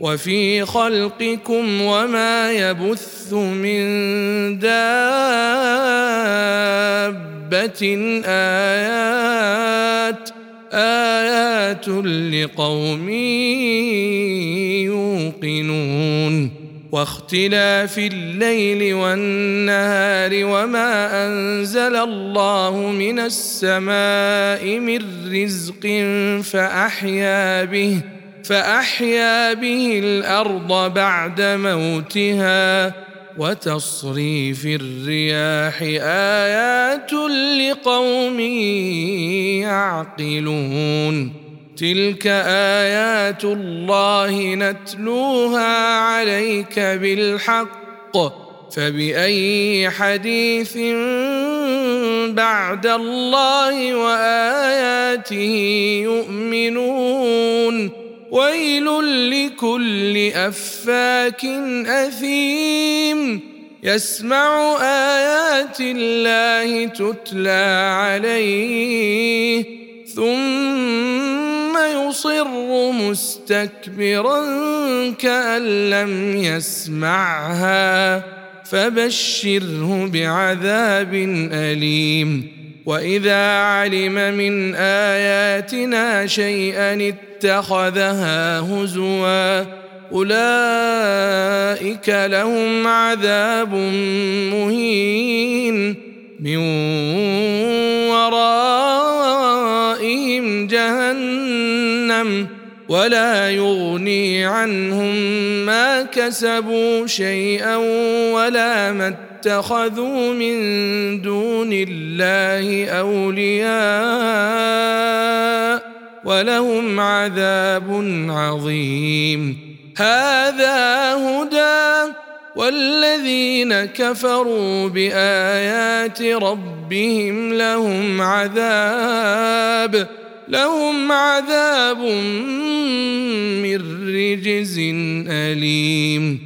وفي خلقكم وما يبث من دابة آيات آيات لقوم يوقنون. واختلاف الليل والنهار وما أنزل الله من السماء من رزق فأحيا به. فأحيا به الأرض بعد موتها وتصريف الرياح آيات لقوم يعقلون تلك آيات الله نتلوها عليك بالحق فبأي حديث بعد الله وآياته يؤمنون ويل لكل أفاك أثيم. يسمع آيات الله تتلى عليه. ثم يصر مستكبرا كأن لم يسمعها. فبشره بعذاب أليم. واذا علم من اياتنا شيئا اتخذها هزوا اولئك لهم عذاب مهين من ورائهم جهنم ولا يغني عنهم ما كسبوا شيئا ولا ما اتخذوا من دون الله أولياء ولهم عذاب عظيم. هذا هدى والذين كفروا بآيات ربهم لهم عذاب لهم عذاب من رجز أليم.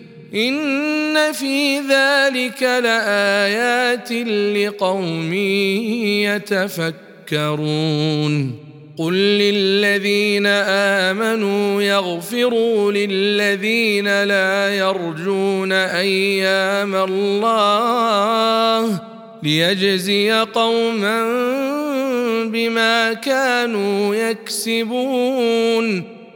إن في ذلك لآيات لقوم يتفكرون. قل للذين آمنوا يغفروا للذين لا يرجون أيام الله ليجزي قوما بما كانوا يكسبون.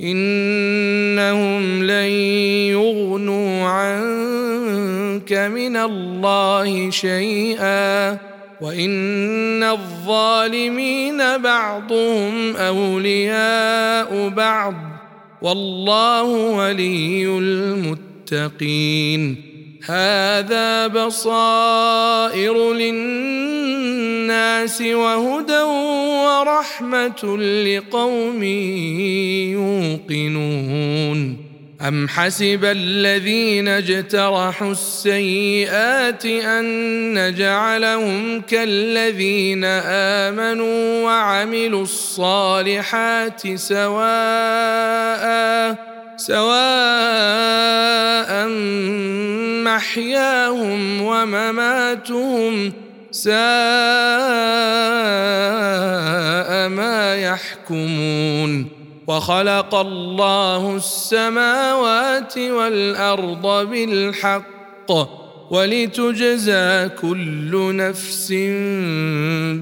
إنهم لن يغنوا عنك من الله شيئا وإن الظالمين بعضهم أولياء بعض والله ولي المتقين. هذا بصائر للناس وهدى ورحمة لقوم يوقنون. أم حسب الذين اجترحوا السيئات أن نجعلهم كالذين آمنوا وعملوا الصالحات سواء سواء محياهم ومماتهم ساء ما يحكمون وخلق الله السماوات والأرض بالحق ولتجزى كل نفس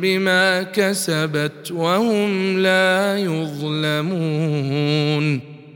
بما كسبت وهم لا يظلمون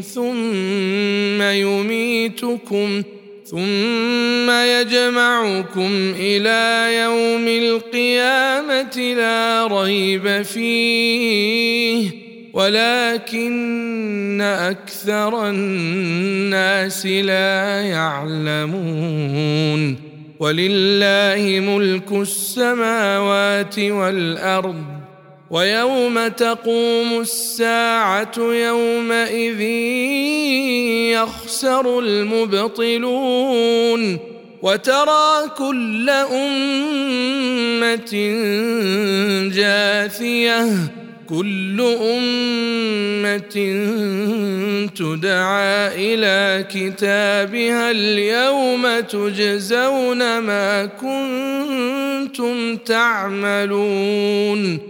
ثم يميتكم ثم يجمعكم إلى يوم القيامة لا ريب فيه. ولكن أكثر الناس لا يعلمون. ولله ملك السماوات والأرض. ويوم تقوم الساعة يومئذ يخسر المبطلون وترى كل أمة جاثية كل أمة تدعى إلى كتابها اليوم تجزون ما كنتم تعملون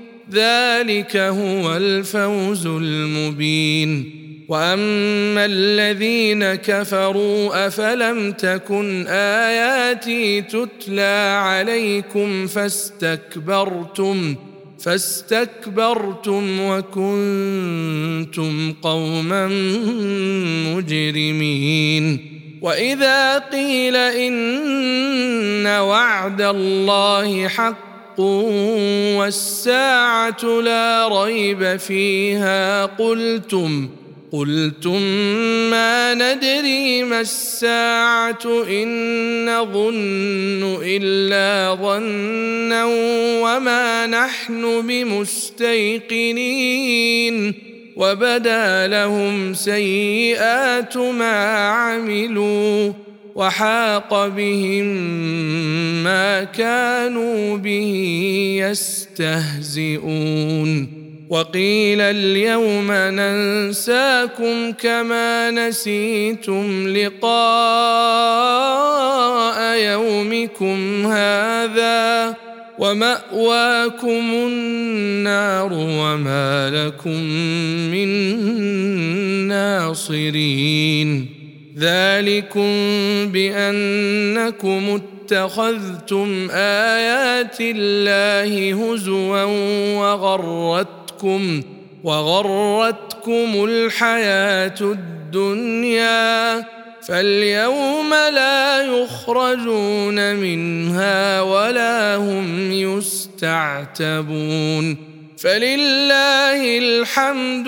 ذلك هو الفوز المبين. وأما الذين كفروا أفلم تكن آياتي تتلى عليكم فاستكبرتم فاستكبرتم وكنتم قوما مجرمين. وإذا قيل إن وعد الله حق والساعة لا ريب فيها. قلتم قلتم ما ندري ما الساعة إن نظن إلا ظنا وما نحن بمستيقنين. وبدا لهم سيئات ما عملوا. وحاق بهم ما كانوا به يستهزئون. وقيل اليوم ننساكم كما نسيتم لقاء يومكم هذا. ومأواكم النار وما لكم من ناصرين. ذلكم بأنكم اتخذتم آيات الله هزوا وغرتكم وغرتكم الحياة الدنيا فاليوم لا يخرجون منها ولا هم يستعتبون فلله الحمد